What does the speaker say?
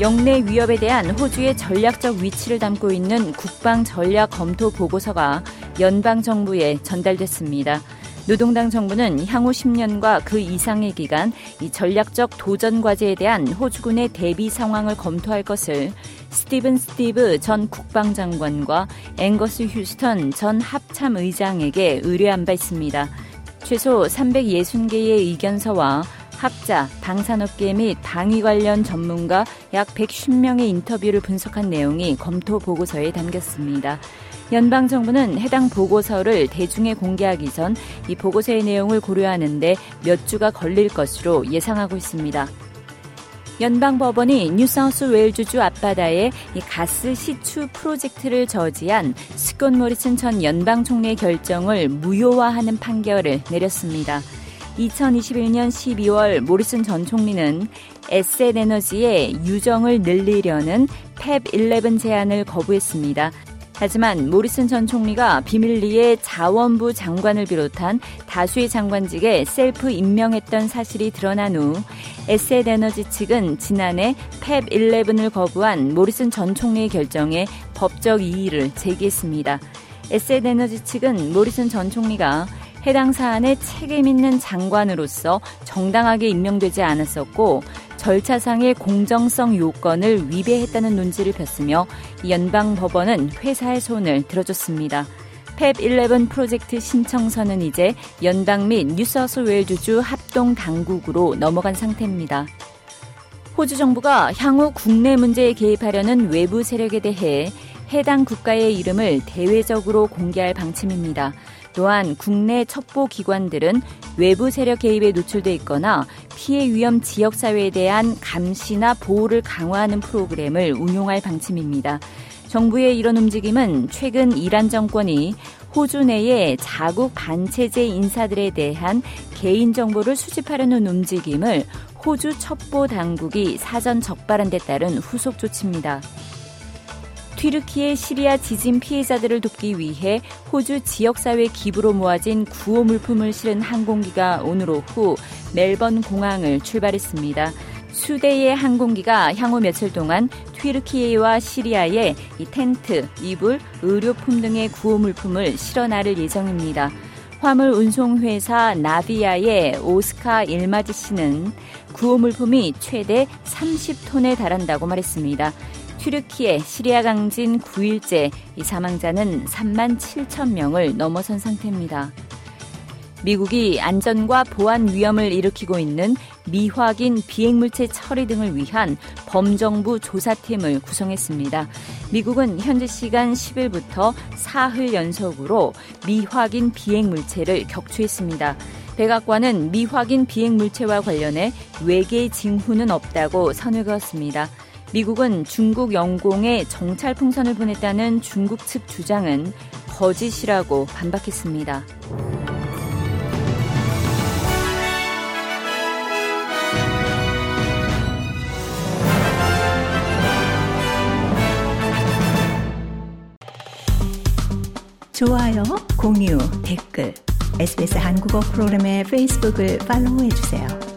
영내 위협에 대한 호주의 전략적 위치를 담고 있는 국방 전략 검토 보고서가 연방 정부에 전달됐습니다. 노동당 정부는 향후 10년과 그 이상의 기간 이 전략적 도전 과제에 대한 호주군의 대비 상황을 검토할 것을 스티븐 스티브 전 국방장관과 앵거스 휴스턴 전 합참의장에게 의뢰한 바 있습니다. 최소 360개의 의견서와 학자, 방산업계 및 방위 관련 전문가 약 110명의 인터뷰를 분석한 내용이 검토 보고서에 담겼습니다. 연방 정부는 해당 보고서를 대중에 공개하기 전 이 보고서의 내용을 고려하는데 몇 주가 걸릴 것으로 예상하고 있습니다. 연방 법원이 뉴사우스 웨일즈주 앞바다에 가스 시추 프로젝트를 저지한 스콘 모리슨 전 연방 총리의 결정을 무효화하는 판결을 내렸습니다. 2021년 12월 모리슨 전 총리는 에셋 에너지의 유정을 늘리려는 탭11 제안을 거부했습니다. 하지만 모리슨 전 총리가 비밀리에 자원부 장관을 비롯한 다수의 장관직에 셀프 임명했던 사실이 드러난 후 에셋 에너지 측은 지난해 탭11을 거부한 모리슨 전 총리의 결정에 법적 이의를 제기했습니다. 에셋 에너지 측은 모리슨 전 총리가 해당 사안에 책임 있는 장관으로서 정당하게 임명되지 않았었고 절차상의 공정성 요건을 위배했다는 논지를 폈으며 연방 법원은 회사의 손을 들어줬습니다. 펩11 프로젝트 신청서는 이제 연방 및 뉴사우스웨일즈주 합동 당국으로 넘어간 상태입니다. 호주 정부가 향후 국내 문제에 개입하려는 외부 세력에 대해 해당 국가의 이름을 대외적으로 공개할 방침입니다. 또한 국내 첩보 기관들은 외부 세력 개입에 노출돼 있거나 피해 위험 지역 사회에 대한 감시나 보호를 강화하는 프로그램을 운용할 방침입니다. 정부의 이런 움직임은 최근 이란 정권이 호주 내의 자국 반체제 인사들에 대한 개인 정보를 수집하려는 움직임을 호주 첩보 당국이 사전 적발한 데 따른 후속 조치입니다. 튀르키의 시리아 지진 피해자들을 돕기 위해 호주 지역사회 기부로 모아진 구호 물품을 실은 항공기가 오늘 오후 멜번 공항을 출발했습니다. 수대의 항공기가 향후 며칠 동안 튀르키예와 시리아에 이 텐트, 이불, 의료품 등의 구호 물품을 실어 나를 예정입니다. 화물 운송회사 나비아의 오스카 일마지 씨는 구호 물품이 최대 30톤에 달한다고 말했습니다. 튀르키예 시리아 강진 9일째 이 사망자는 3만 7천 명을 넘어선 상태입니다. 미국이 안전과 보안 위험을 일으키고 있는 미확인 비행물체 처리 등을 위한 범정부 조사팀을 구성했습니다. 미국은 현지 시간 10일부터 사흘 연속으로 미확인 비행물체를 격추했습니다. 백악관은 미확인 비행물체와 관련해 외계 징후는 없다고 선을 그었습니다. 미국은 중국 영공에 정찰 풍선을 보냈다는 중국 측 주장은 거짓이라고 반박했습니다. 좋아요, 공유, 댓글, SBS 한국어 프로그램의 페이스북을 팔로우해 주세요.